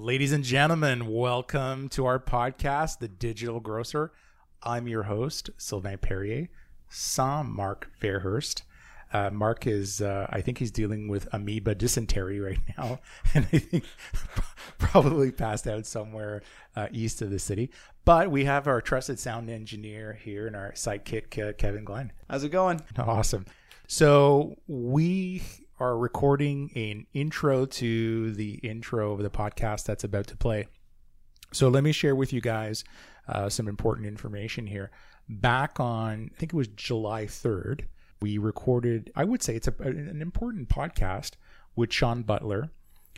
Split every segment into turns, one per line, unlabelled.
Ladies and gentlemen, welcome to our podcast, The Digital Grocer. I'm your host, Sylvain Perrier, sans Mark Fairhurst. Uh, Mark is, uh, I think he's dealing with amoeba dysentery right now, and I think probably passed out somewhere uh, east of the city. But we have our trusted sound engineer here and our sidekick, uh, Kevin Glenn.
How's it going?
Awesome. So we are recording an intro to the intro of the podcast that's about to play. So let me share with you guys uh, some important information here. Back on, I think it was July 3rd, we recorded, I would say it's a, an important podcast with Sean Butler.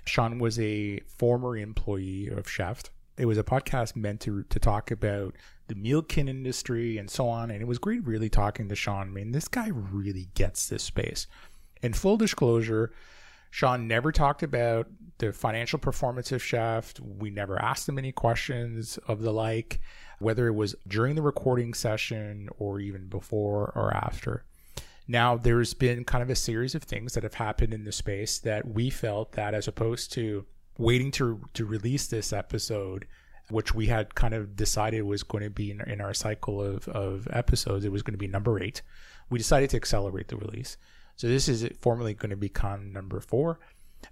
Sean was a former employee of Chef. It was a podcast meant to, to talk about the meal kit industry and so on. And it was great really talking to Sean. I mean, this guy really gets this space. In full disclosure, Sean never talked about the financial performance of Chef. We never asked him any questions of the like, whether it was during the recording session or even before or after. Now, there's been kind of a series of things that have happened in the space that we felt that as opposed to waiting to, to release this episode, which we had kind of decided was going to be in, in our cycle of, of episodes, it was going to be number eight. We decided to accelerate the release. So this is formally going to be con number four.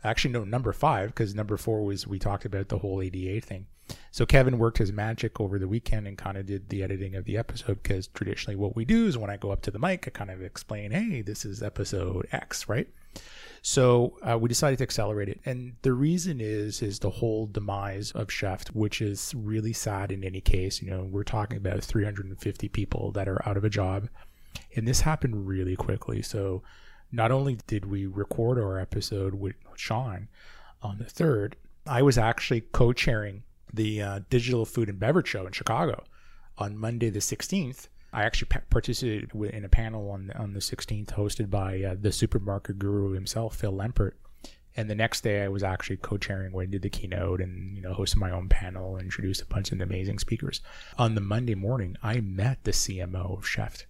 Actually, no, number five, because number four was we talked about the whole ADA thing. So Kevin worked his magic over the weekend and kind of did the editing of the episode because traditionally what we do is when I go up to the mic, I kind of explain, hey, this is episode X, right? So uh, we decided to accelerate it, and the reason is is the whole demise of Chef, which is really sad in any case. You know, we're talking about 350 people that are out of a job, and this happened really quickly. So not only did we record our episode with Sean on the third, I was actually co chairing the uh, Digital Food and Beverage Show in Chicago on Monday, the 16th. I actually participated in a panel on, on the 16th hosted by uh, the supermarket guru himself, Phil Lempert. And the next day, I was actually co-chairing when I did the keynote and you know hosted my own panel, and introduced a bunch of amazing speakers. On the Monday morning, I met the CMO of Chef,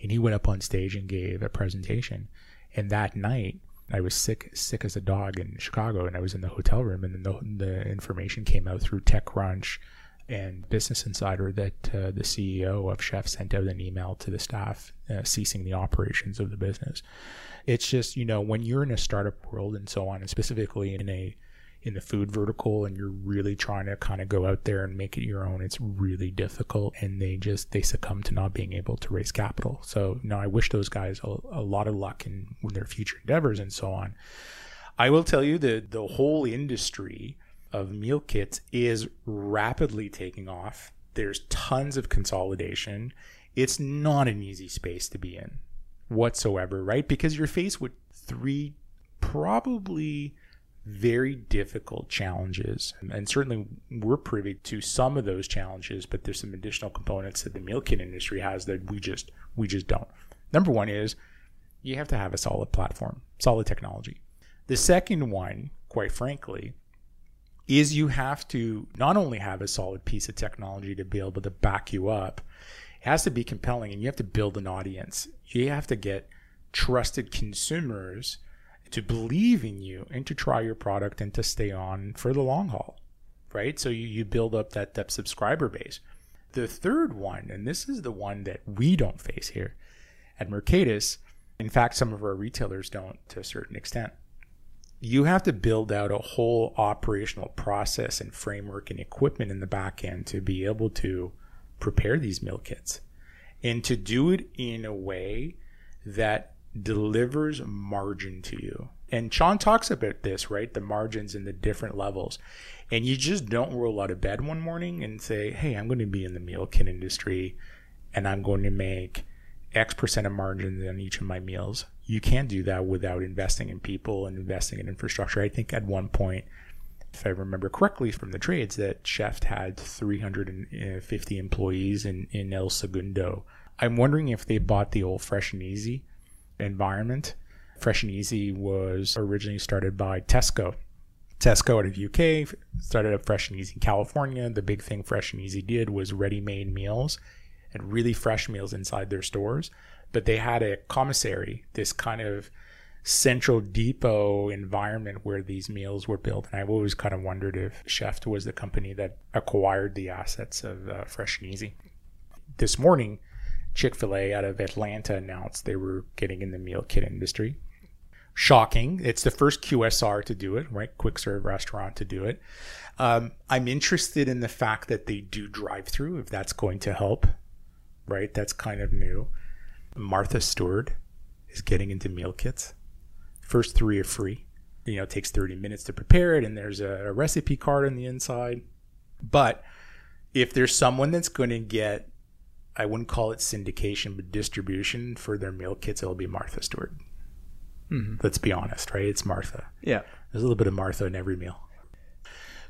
and he went up on stage and gave a presentation. And that night, I was sick, sick as a dog in Chicago, and I was in the hotel room, and then the, the information came out through TechCrunch and Business Insider that uh, the CEO of Chef sent out an email to the staff uh, ceasing the operations of the business. It's just you know when you're in a startup world and so on, and specifically in a in the food vertical and you're really trying to kind of go out there and make it your own it's really difficult and they just they succumb to not being able to raise capital. So know i wish those guys a, a lot of luck in, in their future endeavors and so on. I will tell you that the whole industry of meal kits is rapidly taking off. There's tons of consolidation. It's not an easy space to be in whatsoever right? Because you're faced with three probably very difficult challenges. And certainly we're privy to some of those challenges, but there's some additional components that the meal kit industry has that we just we just don't. Number one is you have to have a solid platform, solid technology. The second one, quite frankly, is you have to not only have a solid piece of technology to be able to back you up, it has to be compelling and you have to build an audience. You have to get trusted consumers to believe in you and to try your product and to stay on for the long haul, right? So you, you build up that, that subscriber base. The third one, and this is the one that we don't face here at Mercatus, in fact, some of our retailers don't to a certain extent. You have to build out a whole operational process and framework and equipment in the back end to be able to prepare these meal kits and to do it in a way that delivers margin to you. And Sean talks about this, right? The margins and the different levels. And you just don't roll out of bed one morning and say, hey, I'm going to be in the meal kit industry and I'm going to make X percent of margins on each of my meals. You can't do that without investing in people and investing in infrastructure. I think at one point, if I remember correctly from the trades, that Chef had 350 employees in, in El Segundo. I'm wondering if they bought the old Fresh and Easy environment. Fresh and Easy was originally started by Tesco. Tesco out of UK started up Fresh and Easy in California. The big thing Fresh and Easy did was ready-made meals and really fresh meals inside their stores. But they had a commissary, this kind of central depot environment where these meals were built. And I've always kind of wondered if Chef was the company that acquired the assets of uh, Fresh and Easy. This morning, Chick fil A out of Atlanta announced they were getting in the meal kit industry. Shocking. It's the first QSR to do it, right? Quick serve restaurant to do it. Um, I'm interested in the fact that they do drive through, if that's going to help, right? That's kind of new. Martha Stewart is getting into meal kits. First three are free. You know, it takes 30 minutes to prepare it, and there's a, a recipe card on the inside. But if there's someone that's going to get, I wouldn't call it syndication, but distribution for their meal kits, it'll be Martha Stewart. Mm-hmm. Let's be honest, right? It's Martha.
Yeah.
There's a little bit of Martha in every meal.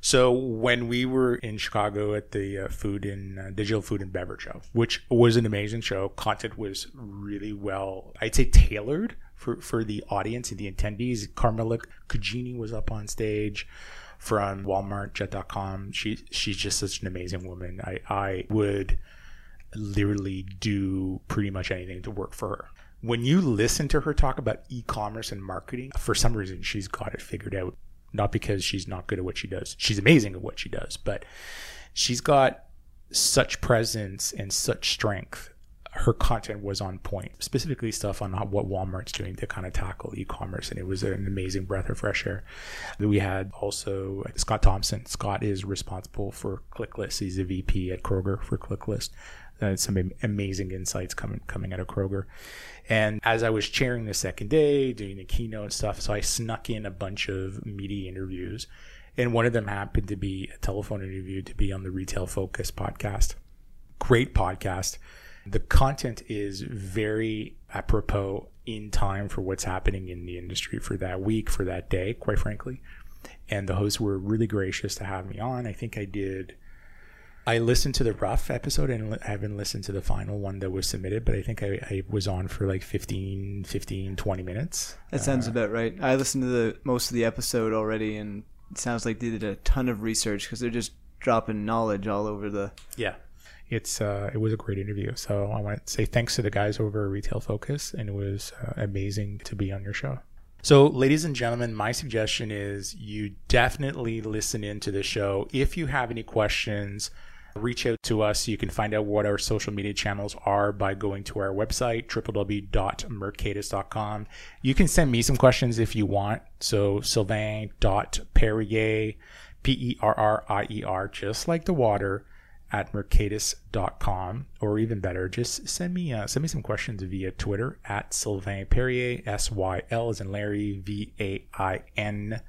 So when we were in Chicago at the uh, food and uh, digital food and beverage show, which was an amazing show, content was really well, I'd say tailored for, for the audience and the attendees. Carmela Cugini was up on stage from Walmart Jet.com. She she's just such an amazing woman. I I would literally do pretty much anything to work for her. When you listen to her talk about e-commerce and marketing, for some reason she's got it figured out not because she's not good at what she does. She's amazing at what she does, but she's got such presence and such strength. Her content was on point, specifically stuff on what Walmart's doing to kind of tackle e-commerce, and it was an amazing breath of fresh air. We had also Scott Thompson. Scott is responsible for ClickList. He's a VP at Kroger for ClickList. Uh, some amazing insights coming coming out of Kroger. And as I was chairing the second day, doing the keynote stuff, so I snuck in a bunch of media interviews. And one of them happened to be a telephone interview to be on the Retail Focus podcast. Great podcast. The content is very apropos in time for what's happening in the industry for that week, for that day, quite frankly. And the hosts were really gracious to have me on. I think I did I listened to the rough episode and I haven't listened to the final one that was submitted, but I think I, I was on for like 15, 15, 20 minutes.
That sounds uh, about right. I listened to the most of the episode already, and it sounds like they did a ton of research because they're just dropping knowledge all over the.
Yeah, it's uh, it was a great interview. So I want to say thanks to the guys over at Retail Focus, and it was uh, amazing to be on your show. So, ladies and gentlemen, my suggestion is you definitely listen into the show. If you have any questions, reach out to us. You can find out what our social media channels are by going to our website, www.mercatus.com. You can send me some questions if you want. So sylvain.perrier, P E R R I E R, just like the water, at mercatus.com. Or even better, just send me uh, send me some questions via Twitter at Sylvain Perrier, S Y L as in Larry, V A I N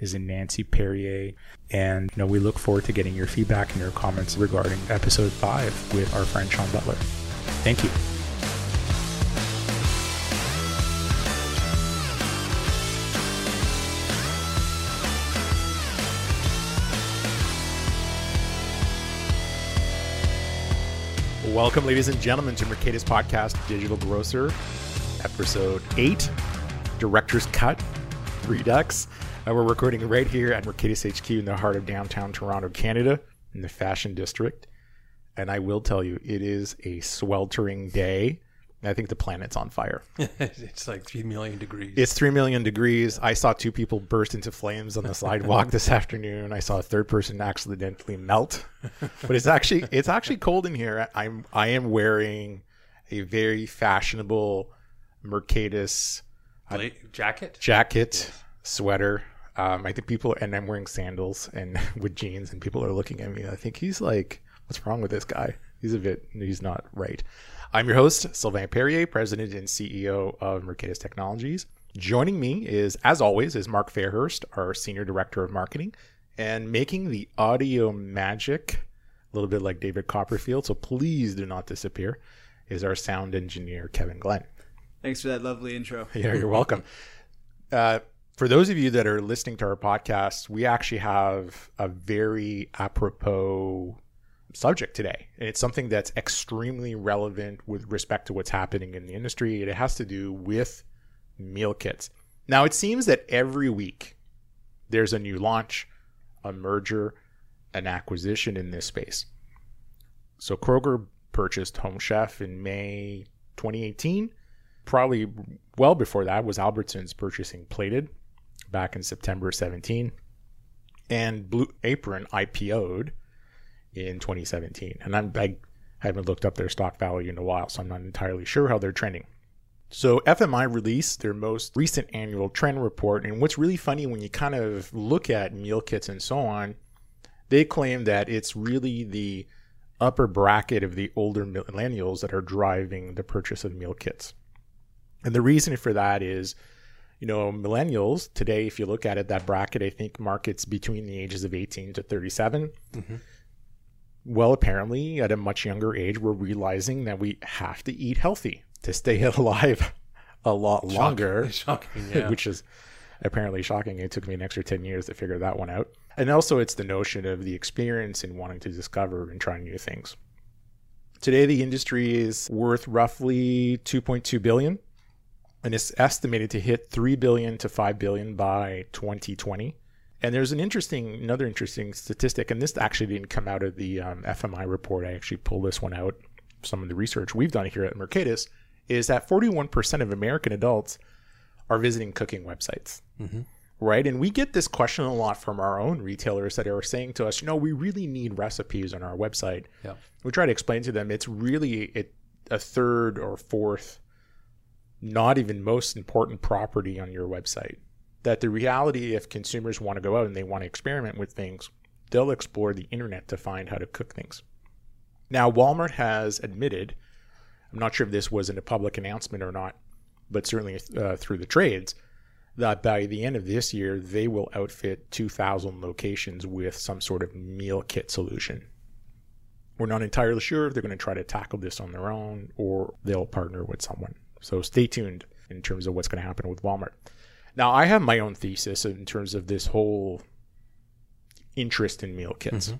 is in Nancy Perrier. And you know, we look forward to getting your feedback and your comments regarding episode five with our friend Sean Butler. Thank you. Welcome, ladies and gentlemen, to Mercatus Podcast Digital Grocer, episode eight, Director's Cut Redux. Uh, we're recording right here at Mercatus HQ in the heart of downtown Toronto, Canada, in the Fashion District. And I will tell you, it is a sweltering day. I think the planet's on fire.
it's like 3 million degrees.
It's 3 million degrees. I saw two people burst into flames on the sidewalk this afternoon. I saw a third person accidentally melt. But it's actually it's actually cold in here. I'm I am wearing a very fashionable Mercatus
uh, jacket.
Jacket, sweater. Um, I think people, and I'm wearing sandals and with jeans, and people are looking at me. I think he's like, what's wrong with this guy? He's a bit, he's not right. I'm your host, Sylvain Perrier, President and CEO of Mercatus Technologies. Joining me is, as always, is Mark Fairhurst, our Senior Director of Marketing, and making the audio magic, a little bit like David Copperfield, so please do not disappear, is our sound engineer, Kevin Glenn.
Thanks for that lovely intro.
Yeah, you're welcome. Uh, for those of you that are listening to our podcast, we actually have a very apropos subject today. And it's something that's extremely relevant with respect to what's happening in the industry. It has to do with meal kits. Now, it seems that every week there's a new launch, a merger, an acquisition in this space. So Kroger purchased Home Chef in May 2018. probably well before that was Albertsons purchasing Plated back in September 17, and Blue Apron IPO'd in 2017. And I'm, I haven't looked up their stock value in a while, so I'm not entirely sure how they're trending. So FMI released their most recent annual trend report, and what's really funny when you kind of look at meal kits and so on, they claim that it's really the upper bracket of the older millennials that are driving the purchase of meal kits. And the reason for that is, you know, millennials today, if you look at it, that bracket, I think markets between the ages of 18 to 37.
Mhm.
Well, apparently, at a much younger age, we're realizing that we have to eat healthy to stay alive a lot longer,
Shocking. Yeah.
which is apparently shocking. It took me an extra 10 years to figure that one out. And also, it's the notion of the experience and wanting to discover and try new things. Today, the industry is worth roughly 2.2 billion, and it's estimated to hit 3 billion to 5 billion by 2020. And there's an interesting, another interesting statistic, and this actually didn't come out of the um, FMI report. I actually pulled this one out. Some of the research we've done here at Mercatus is that 41% of American adults are visiting cooking websites right? And we get this question a lot from our own retailers that are saying to us, you know, we really need recipes on our website.
Yeah.
We try to explain to them it's really it, a third or fourth, not even most important property on your website. That the reality, if consumers want to go out and they want to experiment with things, they'll explore the internet to find how to cook things. Now, Walmart has admitted, I'm not sure if this was in a public announcement or not, but certainly uh, through the trades, that by the end of this year, they will outfit 2,000 locations with some sort of meal kit solution. We're not entirely sure if they're going to try to tackle this on their own or they'll partner with someone. So stay tuned in terms of what's going to happen with Walmart. Now, I have my own thesis in terms of this whole interest in meal kits. Mm-hmm.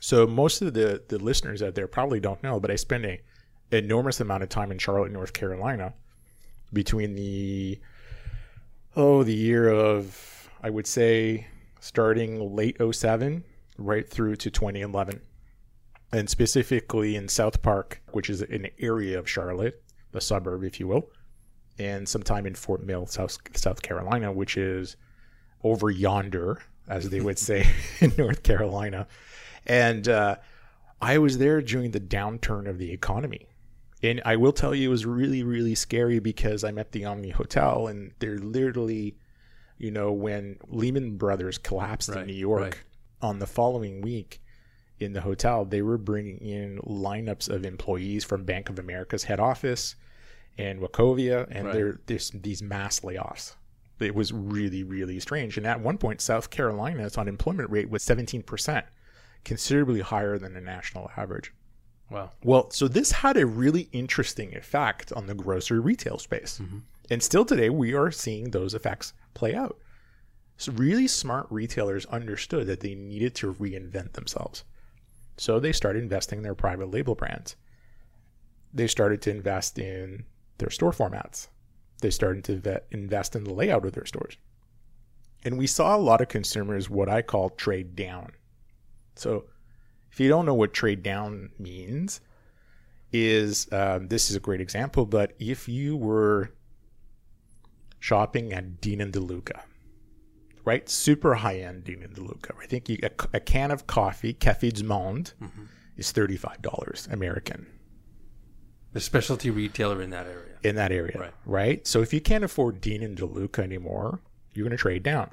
So most of the, the listeners out there probably don't know, but I spend a enormous amount of time in Charlotte, North Carolina between the oh the year of i would say starting late 07 right through to 2011 and specifically in south park which is an area of charlotte a suburb if you will and sometime in fort mill south, south carolina which is over yonder as they would say in north carolina and uh, i was there during the downturn of the economy and I will tell you, it was really, really scary because I'm at the Omni Hotel, and they're literally, you know, when Lehman Brothers collapsed in New York
right.
on the following week in the hotel, they were bringing in lineups of employees from Bank of America's head office and Wachovia, and
Right.
there there's these mass layoffs. It was really, really strange. And at one point, South Carolina's unemployment rate was 17%, considerably higher than the national average.
Wow.
Well, so this had a really interesting effect on the grocery retail space. Mm-hmm. And still today, we are seeing those effects play out. So, really smart retailers understood that they needed to reinvent themselves. So, they started investing in their private label brands. They started to invest in their store formats. They started to vet, invest in the layout of their stores. And we saw a lot of consumers what I call trade down. So, if you don't know what trade down means, is um, this is a great example. But if you were shopping at Dean and DeLuca, right, super high end Dean and DeLuca, I think you, a, a can of coffee, Café du Monde, mm-hmm. is thirty five dollars American
The specialty retailer in that area.
in that area,
Right.
right? So if you can't afford Dean and DeLuca anymore, you're going to trade down.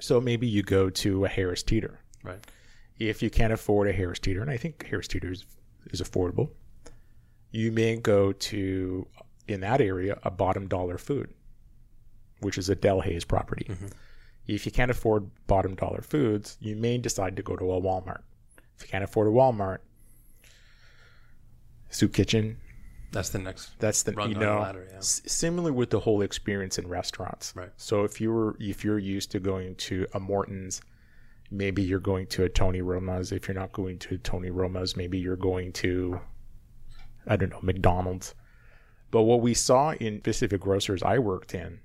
So maybe you go to a Harris Teeter.
Right.
if you can't afford a Harris Teeter, and I think Harris Teeter is, is affordable, you may go to in that area a bottom dollar food, which is a Delhaize property. Mm-hmm. If you can't afford bottom dollar foods, you may decide to go to a Walmart. If you can't afford a Walmart, soup kitchen.
That's the next.
That's the you
the
know
ladder, yeah.
s- similar with the whole experience in restaurants.
Right.
So if you were if you're used to going to a Morton's, maybe you're going to a Tony Roma's. If you're not going to Tony Roma's, maybe you're going to I don't know McDonald's. But what we saw in specific grocers I worked in,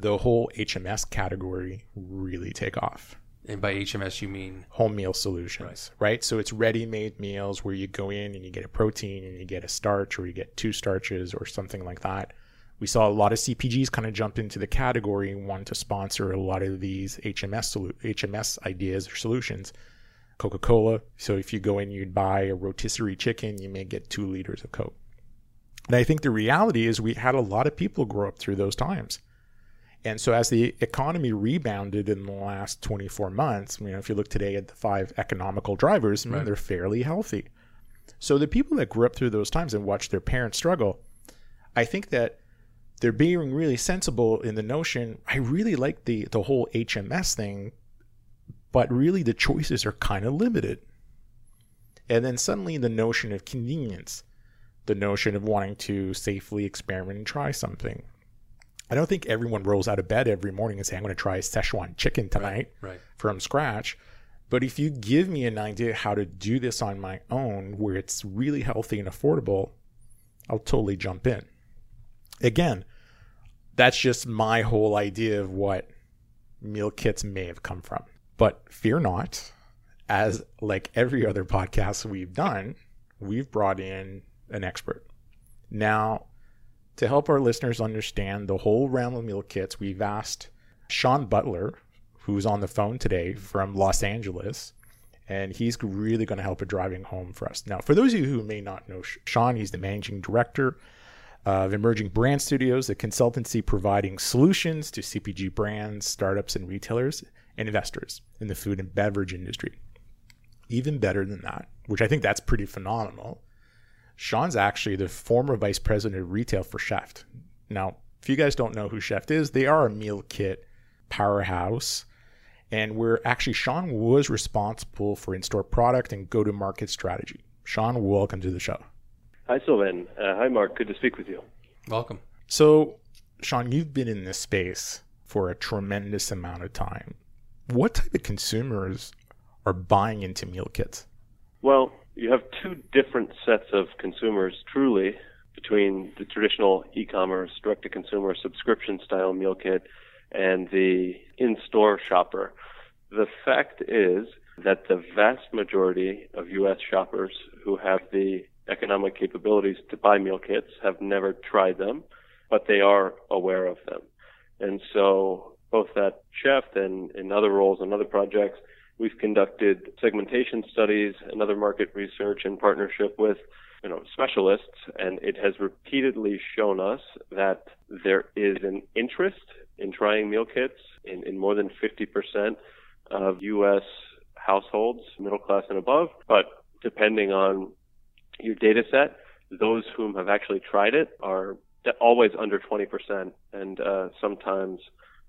the whole HMS category really take off.
And by HMS, you mean
home meal solutions, right. So it's ready-made meals where you go in and you get a protein and you get a starch or you get two starches or something like that. We saw a lot of CPGs kind of jump into the category and want to sponsor a lot of these HMS solu- HMS ideas or solutions. Coca-Cola. So if you go in, you'd buy a rotisserie chicken, you may get two liters of Coke. And I think the reality is we had a lot of people grow up through those times. And so as the economy rebounded in the last 24 months, you know, if you look today at the five economical drivers,
Right.
they're fairly healthy. So the people that grew up through those times and watched their parents struggle, I think that they're being really sensible in the notion. I really like the the whole HMS thing, but really the choices are kind of limited. And then suddenly the notion of convenience, the notion of wanting to safely experiment and try something. I don't think everyone rolls out of bed every morning and say, I'm going to try Szechuan chicken tonight
right?
from scratch. But if you give me an idea how to do this on my own where it's really healthy and affordable, I'll totally jump in. Again, that's just my whole idea of what meal kits may have come from. But fear not, as like every other podcast we've done, we've brought in an expert. Now, to help our listeners understand the whole realm of meal kits, we've asked Sean Butler, who's on the phone today from Los Angeles, and he's really going to help it driving home for us. Now, for those of you who may not know Sean, he's the managing director of Emerging Brand Studios, a consultancy providing solutions to CPG brands, startups, and retailers and investors in the food and beverage industry. Even better than that, which I think that's pretty phenomenal. Sean's actually the former vice president of retail for Chef. Now, if you guys don't know who Chef is, they are a meal kit powerhouse. And we're actually, Sean was responsible for in store product and go to market strategy. Sean, welcome to the show.
Hi, Sylvain. Uh, hi, Mark. Good to speak with you.
Welcome.
So, Sean, you've been in this space for a tremendous amount of time. What type of consumers are buying into meal kits?
Well, you have two different sets of consumers, truly, between the traditional e-commerce, direct-to-consumer subscription-style meal kit and the in-store shopper. The fact is that the vast majority of U.S. shoppers who have the economic capabilities to buy meal kits have never tried them, but they are aware of them. And so, both that Chef and in other roles and other projects, we've conducted segmentation studies and other market research in partnership with you know specialists and it has repeatedly shown us that there is an interest in trying meal kits in, in more than 50% of US households middle class and above. But depending on your data set those whom have actually tried it are always under 20% and uh, sometimes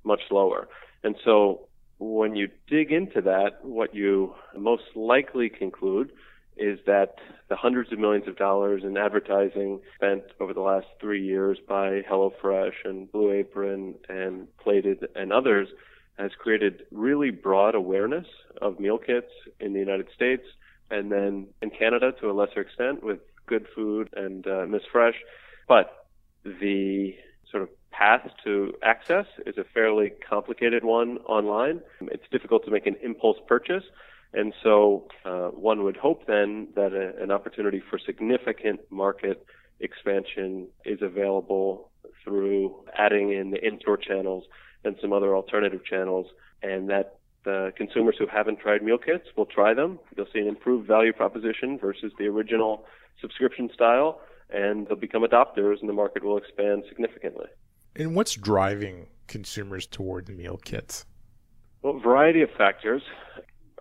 much lower. And so when you dig into that, what you most likely conclude is that the hundreds of millions of dollars in advertising spent over the last three years by HelloFresh and Blue Apron and Plated and others has created really broad awareness of meal kits in the United States and then in Canada to a lesser extent with Good Food and uh, Miss Fresh. But the path to access is a fairly complicated one online. It's difficult to make an impulse purchase. And so uh, one would hope then that a, an opportunity for significant market expansion is available through adding in the in-store channels and some other alternative channels and that the consumers who haven't tried meal kits will try them. They'll see an improved value proposition versus the original subscription style and they'll become adopters and the market will expand significantly.
And what's driving consumers toward meal kits?
Well, variety of factors.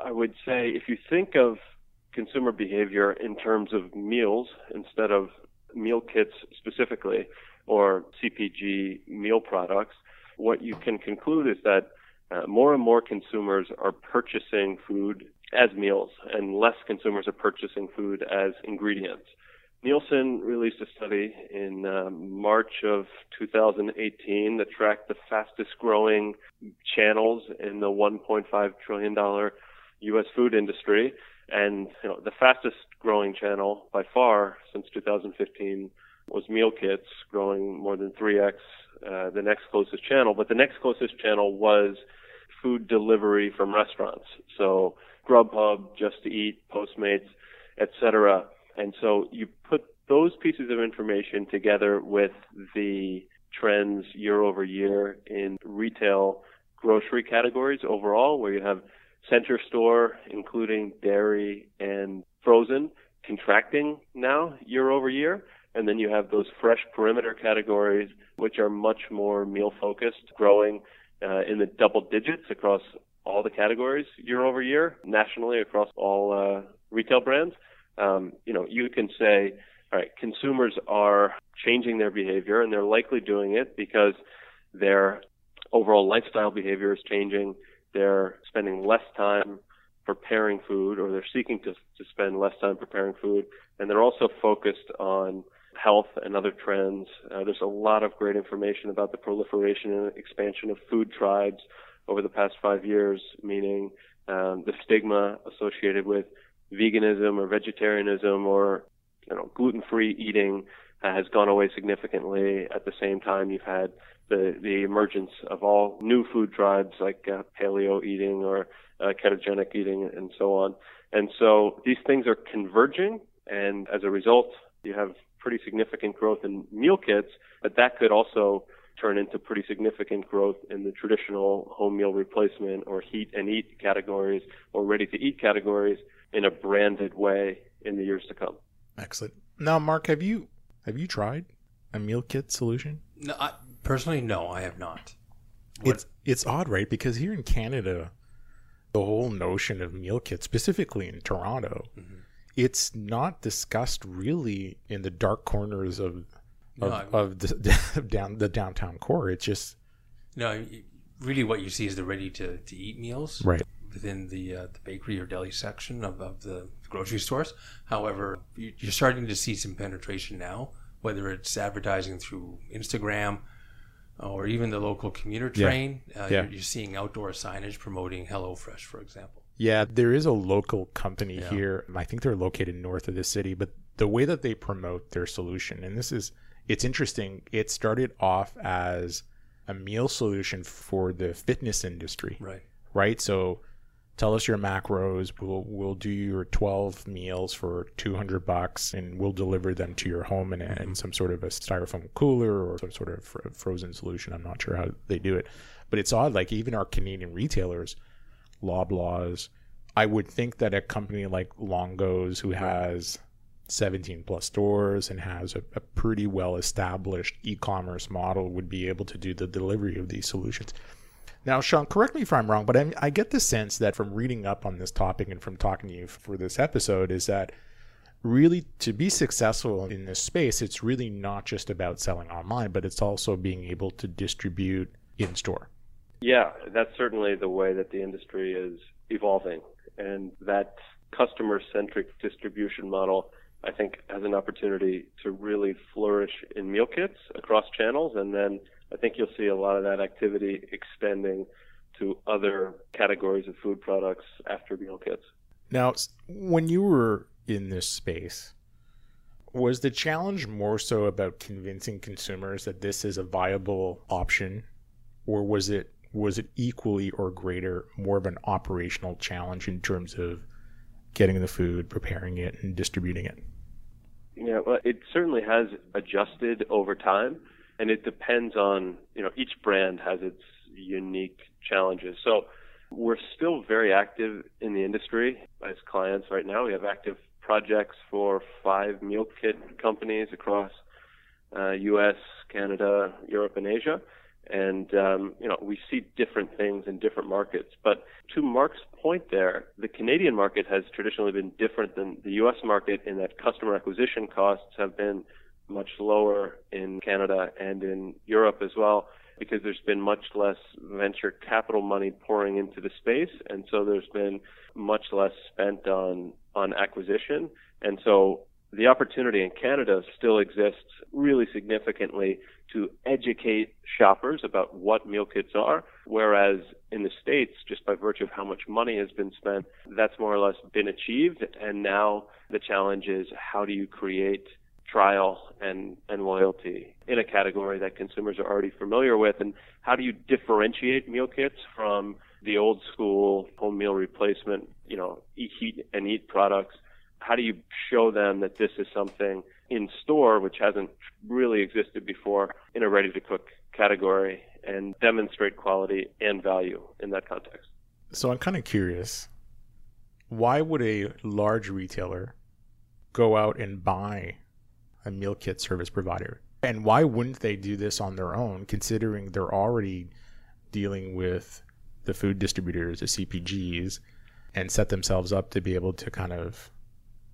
I would say if you think of consumer behavior in terms of meals instead of meal kits specifically or CPG meal products, what you can conclude is that uh, more and more consumers are purchasing food as meals and less consumers are purchasing food as ingredients. Nielsen released a study in um, March of 2018 that tracked the fastest growing channels in the 1.5 trillion dollar U.S. food industry, and you know the fastest growing channel by far since 2015 was meal kits, growing more than 3x uh, the next closest channel. But the next closest channel was food delivery from restaurants. So Grubhub, Just to Eat, Postmates, etc. And so you put those pieces of information together with the trends year over year in retail grocery categories overall, where you have center store, including dairy and frozen, contracting now year over year. And then you have those fresh perimeter categories, which are much more meal focused, growing uh, in the double digits across all the categories year over year, nationally across all uh, retail brands. Um, you know, you can say, all right, consumers are changing their behavior, and they're likely doing it because their overall lifestyle behavior is changing. They're spending less time preparing food, or they're seeking to, to spend less time preparing food, and they're also focused on health and other trends. Uh, there's a lot of great information about the proliferation and expansion of food tribes over the past five years, meaning um, the stigma associated with veganism or vegetarianism or you know gluten-free eating has gone away significantly. At the same time, you've had the the emergence of all new food tribes like uh, paleo eating or uh, ketogenic eating and so on. And so these things are converging, and as a result, you have pretty significant growth in meal kits, but that could also turn into pretty significant growth in the traditional home meal replacement or heat and eat categories or ready to eat categories in a branded way in the years to come.
Excellent. Now, Mark, have you have you tried a meal kit solution?
No, I, personally, no, I have not.
What? It's it's odd, right? Because here in Canada, the whole notion of meal kits, specifically in Toronto, mm-hmm it's not discussed really in the dark corners of of, no, of the down the downtown core. It's just
no. Really, what you see is the ready to, to eat meals,
right,
within the uh, the bakery or deli section of, of the grocery stores. However, you're starting to see some penetration now, whether it's advertising through Instagram or even the local commuter train. Yeah. Uh, yeah. You're, you're seeing outdoor signage promoting HelloFresh, for example.
Yeah, there is a local company yeah. here. I think they're located north of the city, but the way that they promote their solution, and this is it's interesting, it started off as a meal solution for the fitness industry.
Right.
Right. So tell us your macros. We'll we'll do your 12 meals for 200 bucks, and we'll deliver them to your home in, a, in mm-hmm. some sort of a styrofoam cooler or some sort of frozen solution. I'm not sure how they do it, but it's odd. Like even our Canadian retailers Loblaws. I would think that a company like Longo's, who has 17 plus stores and has a, a pretty well established e commerce model, would be able to do the delivery of these solutions. Now, Sean, correct me if I'm wrong, but I, I get the sense that from reading up on this topic and from talking to you for this episode, is that really to be successful in this space, it's really not just about selling online, but it's also being able to distribute in store.
Yeah, that's certainly the way that the industry is evolving. And that customer centric distribution model, I think, has an opportunity to really flourish in meal kits across channels. And then I think you'll see a lot of that activity extending to other categories of food products after meal kits.
Now, when you were in this space, was the challenge more so about convincing consumers that this is a viable option, or was it was it equally or greater more of an operational challenge in terms of getting the food, preparing it, and distributing it?
Yeah, well, it certainly has adjusted over time, and it depends on you know each brand has its unique challenges. So we're still very active in the industry as clients right now. We have active projects for five meal kit companies across uh, U.S., Canada, Europe, and Asia and um, you know we see different things in different markets. But to Mark's point, there, the Canadian market has traditionally been different than the U.S. market in that customer acquisition costs have been much lower in Canada and in Europe as well because there's been much less venture capital money pouring into the space. And so there's been much less spent on on acquisition. And so the opportunity in Canada still exists really significantly to educate shoppers about what meal kits are, whereas in the States, just by virtue of how much money has been spent, that's more or less been achieved. And now the challenge is how do you create trial and, and loyalty in a category that consumers are already familiar with? And how do you differentiate meal kits from the old school home meal replacement, you know, eat, heat and eat products. How do you show them that this is something in store which hasn't really existed before in a ready to cook category and demonstrate quality and value in that context?
So I'm kind of curious why would a large retailer go out and buy a meal kit service provider? And why wouldn't they do this on their own, considering they're already dealing with the food distributors, the CPGs, and set themselves up to be able to kind of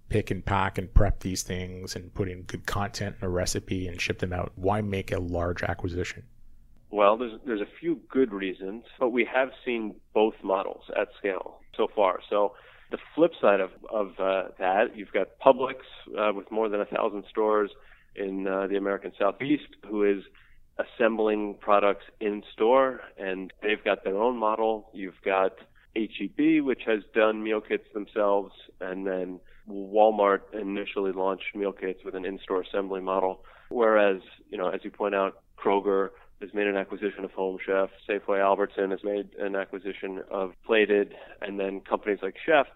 pick and pack and prep these things and put in good content and a recipe and ship them out? Why make a large acquisition?
Well, there's there's a few good reasons, but we have seen both models at scale so far. So the flip side of of uh, that, you've got Publix uh, with more than a thousand stores in uh, the American Southeast, who is assembling products in store, and they've got their own model. You've got HEB, which has done meal kits themselves, and then Walmart initially launched meal kits with an in-store assembly model. Whereas, you know, as you point out, Kroger has made an acquisition of Home Chef. Safeway Albertson has made an acquisition of Plated, and then companies like Chef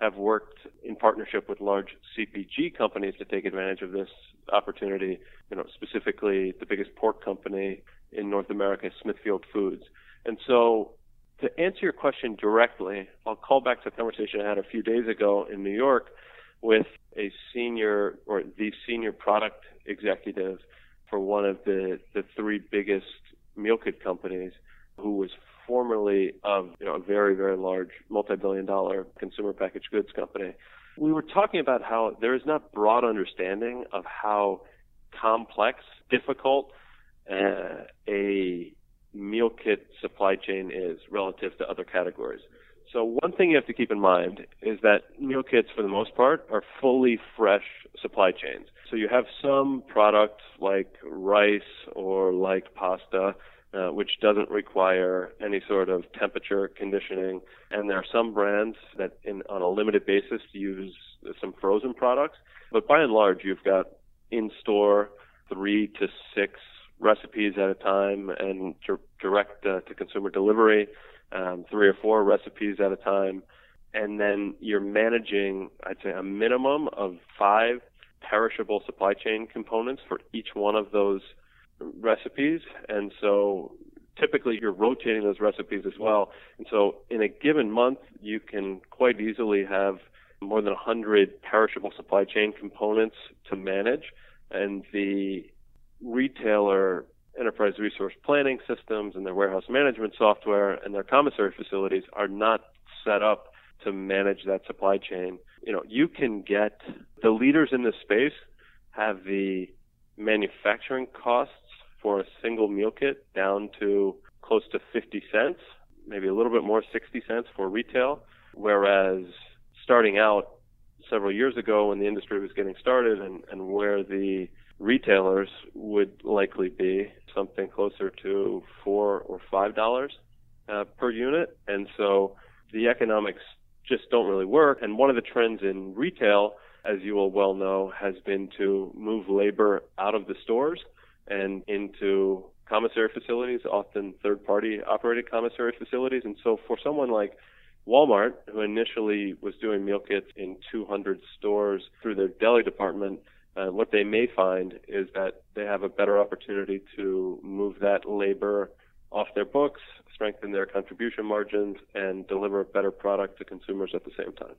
have worked in partnership with large CPG companies to take advantage of this opportunity. You know, specifically the biggest pork company in North America, Smithfield Foods. And so, to answer your question directly, I'll call back to a conversation I had a few days ago in New York with a senior or the senior product executive for one of the, the three biggest meal kit companies who was formerly of you know, a very, very large multi-billion dollar consumer packaged goods company. We were talking about how there is not broad understanding of how complex, difficult uh, a meal kit supply chain is relative to other categories. So one thing you have to keep in mind is that meal kits, for the most part, are fully fresh supply chains. So you have some products like rice or like pasta, uh, which doesn't require any sort of temperature conditioning, and there are some brands that, in, on a limited basis, use some frozen products. But by and large, you've got in-store three to six recipes at a time and direct uh, to consumer delivery um, three or four recipes at a time. And then you're managing, I'd say, a minimum of five perishable supply chain components for each one of those recipes. And so typically you're rotating those recipes as well. And so in a given month, you can quite easily have more than 100 perishable supply chain components to manage. And the retailer enterprise resource planning systems and their warehouse management software and their commissary facilities are not set up to manage that supply chain. You know, you can get the leaders in this space have the manufacturing costs for a single meal kit down to close to 50 cents, maybe a little bit more, 60 cents for retail. Whereas starting out several years ago when the industry was getting started and, and where the retailers would likely be something closer to four or five dollars uh, per unit, and so the economics just don't really work. And one of the trends in retail, as you will well know, has been to move labor out of the stores and into commissary facilities, often third-party operated commissary facilities. And so for someone like Walmart, who initially was doing meal kits in 200 stores through their deli department, uh, what they may find is that they have a better opportunity to move that labor off their books, strengthen their contribution margins, and deliver a better product to consumers at the same time.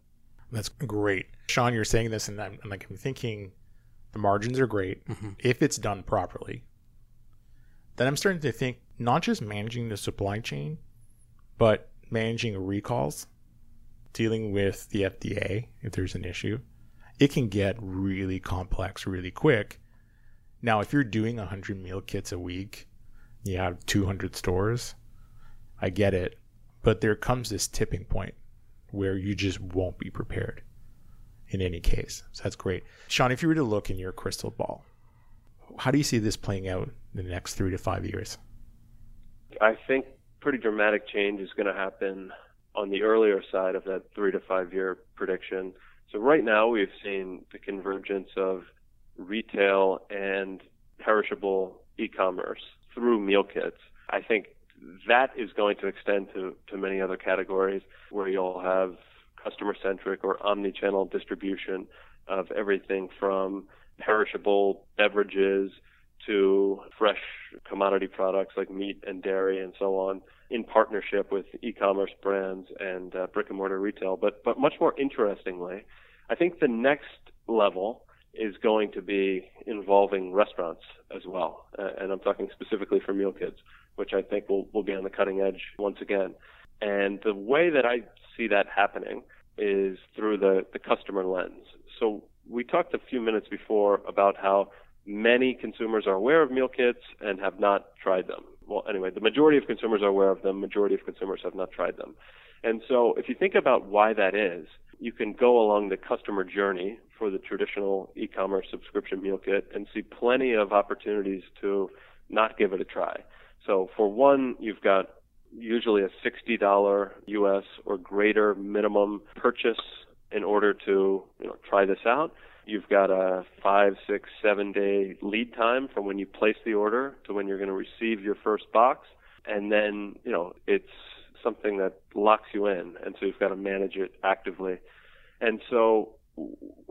That's great. Sean, you're saying this, and I'm, I'm like, I'm thinking the margins are great mm-hmm. if it's done properly. Then I'm starting to think not just managing the supply chain, but managing recalls, dealing with the FDA if there's an issue, it can get really complex really quick. Now, if you're doing 100 meal kits a week, you have 200 stores, I get it. But there comes this tipping point where you just won't be prepared in any case. So that's great. Sean, if you were to look in your crystal ball, how do you see this playing out in the next three to five years?
I think pretty dramatic change is going to happen on the earlier side of that three to five year prediction. So right now we've seen the convergence of retail and perishable e-commerce through meal kits. I think that is going to extend to, to many other categories where you'll have customer centric or omni channel distribution of everything from perishable beverages to fresh commodity products like meat and dairy and so on in partnership with e-commerce brands and uh, brick and mortar retail. But but much more interestingly, I think the next level is going to be involving restaurants as well, uh, and I'm talking specifically for meal kits, which I think will will be on the cutting edge once again. And the way that I see that happening is through the the customer lens. So we talked a few minutes before about how many consumers are aware of meal kits and have not tried them. Well, anyway, the majority of consumers are aware of them. Majority of consumers have not tried them. And so if you think about why that is, you can go along the customer journey for the traditional e-commerce subscription meal kit and see plenty of opportunities to not give it a try. So for one, you've got usually a $60 US or greater minimum purchase in order to you know, try this out. You've got a five, six, seven day lead time from when you place the order to when you're going to receive your first box. And then, you know, it's something that locks you in. And so you've got to manage it actively. And so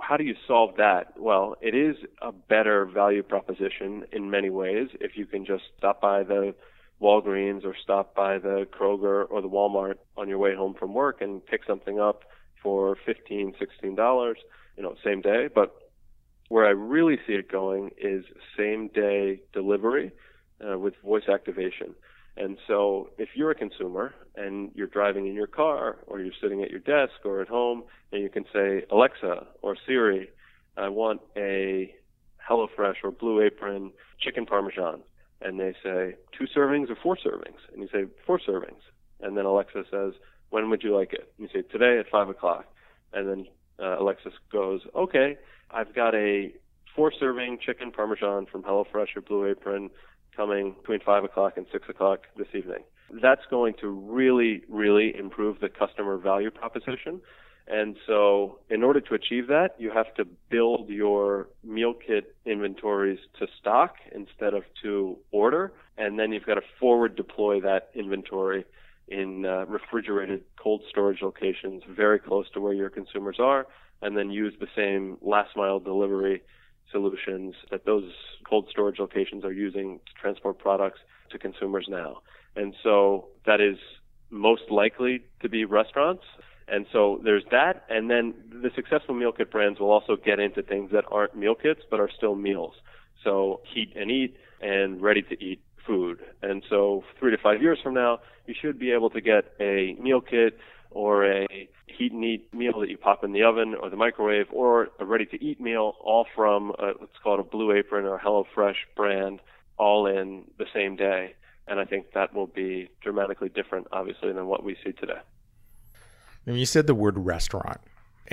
how do you solve that? Well, it is a better value proposition in many ways if you can just stop by the Walgreens or stop by the Kroger or the Walmart on your way home from work and pick something up for fifteen, sixteen dollars you know, same day. But where I really see it going is same day delivery uh, with voice activation. And so if you're a consumer and you're driving in your car or you're sitting at your desk or at home and you can say, Alexa or Siri, I want a HelloFresh or Blue Apron chicken parmesan. And they say, two servings or four servings? And you say, four servings. And then Alexa says, when would you like it? And you say, today at five o'clock. And then uh, Alexis goes, okay, I've got a four serving chicken parmesan from HelloFresh or Blue Apron coming between five o'clock and six o'clock this evening. That's going to really, really improve the customer value proposition. And so in order to achieve that, you have to build your meal kit inventories to stock instead of to order. And then you've got to forward deploy that inventory in uh, refrigerated cold storage locations very close to where your consumers are, and then use the same last mile delivery solutions that those cold storage locations are using to transport products to consumers now. And so that is most likely to be restaurants. And so there's that. And then the successful meal kit brands will also get into things that aren't meal kits, but are still meals. So heat and eat and ready to eat food. And so three to five years from now, you should be able to get a meal kit or a heat and eat meal that you pop in the oven or the microwave or a ready to eat meal all from uh, a, let's call it a Blue Apron or HelloFresh brand all in the same day. And I think that will be dramatically different, obviously, than what we see today.
Now, you said the word restaurant.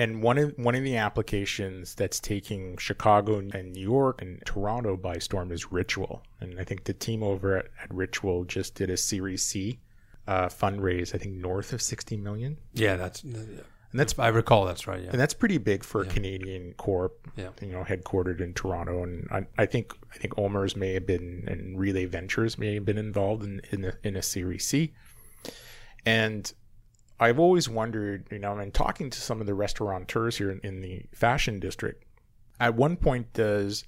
And one of one of the applications that's taking Chicago and New York and Toronto by storm is Ritual. And I think the team over at, at Ritual just did a Series C uh, fundraise. I think north of sixty million.
Yeah, that's and that's I recall that's right. Yeah,
and that's pretty big for yeah. a Canadian corp.
Yeah,
you know, headquartered in Toronto, and I, I think I think OMERS may have been and Relay Ventures may have been involved in in a, in a Series C, and I've always wondered, you know, and talking to some of the restaurateurs here in, in the fashion district, at one point does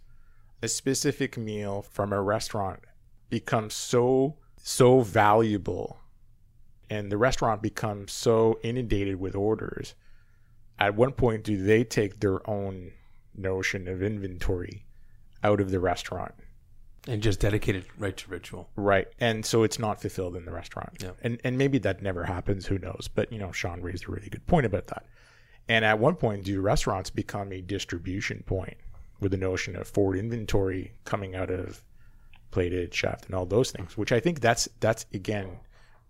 a specific meal from a restaurant become so so valuable and the restaurant becomes so inundated with orders? At one point do they take their own notion of inventory out of the restaurant
and just dedicated right to ritual.
Right. And so it's not fulfilled in the restaurant.
Yeah.
and and maybe that never happens. Who knows? But you know sean raised a really good point about that. And at one point do restaurants become a distribution point with the notion of forward inventory coming out of plated chef and all those things which i think that's that's again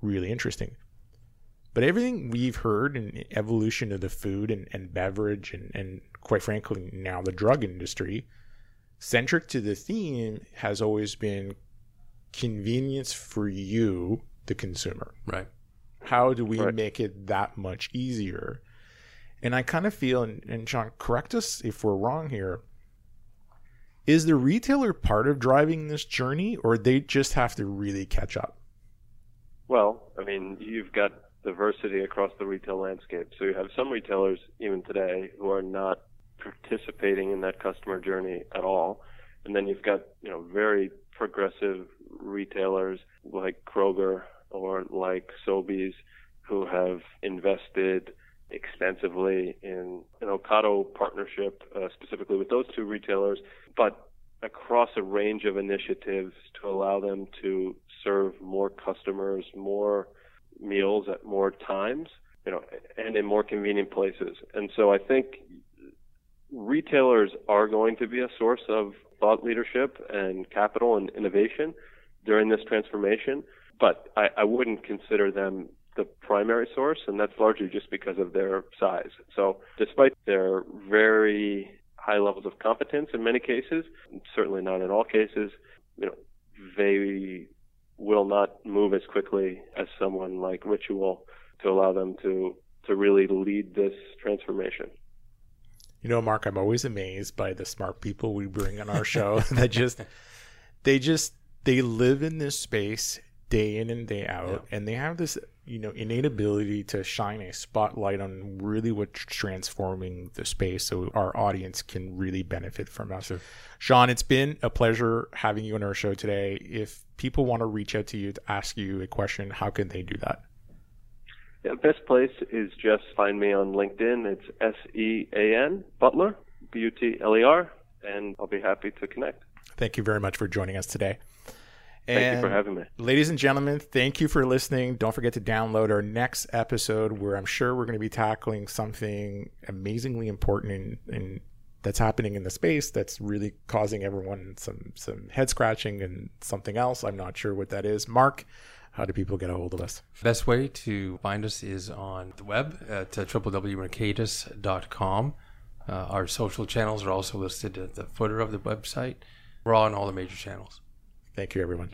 really interesting. But everything we've heard in evolution of the food and, and beverage and, and quite frankly now the drug industry centric to the theme has always been convenience for you, the consumer.
Right.
How do we
right.
make it that much easier? And I kind of feel, and, and Sean, correct us if we're wrong here. Is the retailer part of driving this journey, or they just have to really catch up?
Well, I mean, you've got diversity across the retail landscape. So you have some retailers even today who are not participating in that customer journey at all. And then you've got, you know, very progressive retailers like Kroger or like Sobeys who have invested extensively in an Ocado partnership, uh, specifically with those two retailers, but across a range of initiatives to allow them to serve more customers, more meals at more times, you know, and in more convenient places. And so I think retailers are going to be a source of thought leadership and capital and innovation during this transformation, but I, I wouldn't consider them the primary source, and that's largely just because of their size. So, despite their very high levels of competence in many cases, certainly not in all cases, you know, they will not move as quickly as someone like Ritual to allow them to to really lead this transformation.
You know, Mark, I'm always amazed by the smart people we bring on our show that just they just they live in this space day in and day out yeah. and they have this you know innate ability to shine a spotlight on really what's transforming the space so our audience can really benefit from us sure. sean it's been a pleasure having you on our show today if people want to reach out to you to ask you a question how can they do that
yeah, best place is just find me on LinkedIn. It's S E A N Butler, B U T L E R, and I'll be happy to connect.
Thank you very much for joining us today.
Thank you for having me.
Ladies and gentlemen, thank you for listening. Don't forget to download our next episode where I'm sure we're going to be tackling something amazingly important and that's happening in the space that's really causing everyone some some head scratching and something else. I'm not sure what that is. Mark, how do people get a hold of us?
Best way to find us is on the web at uh, www.mercatus.com. Uh, our social channels are also listed at the footer of the website. We're on all the major channels.
Thank you, everyone.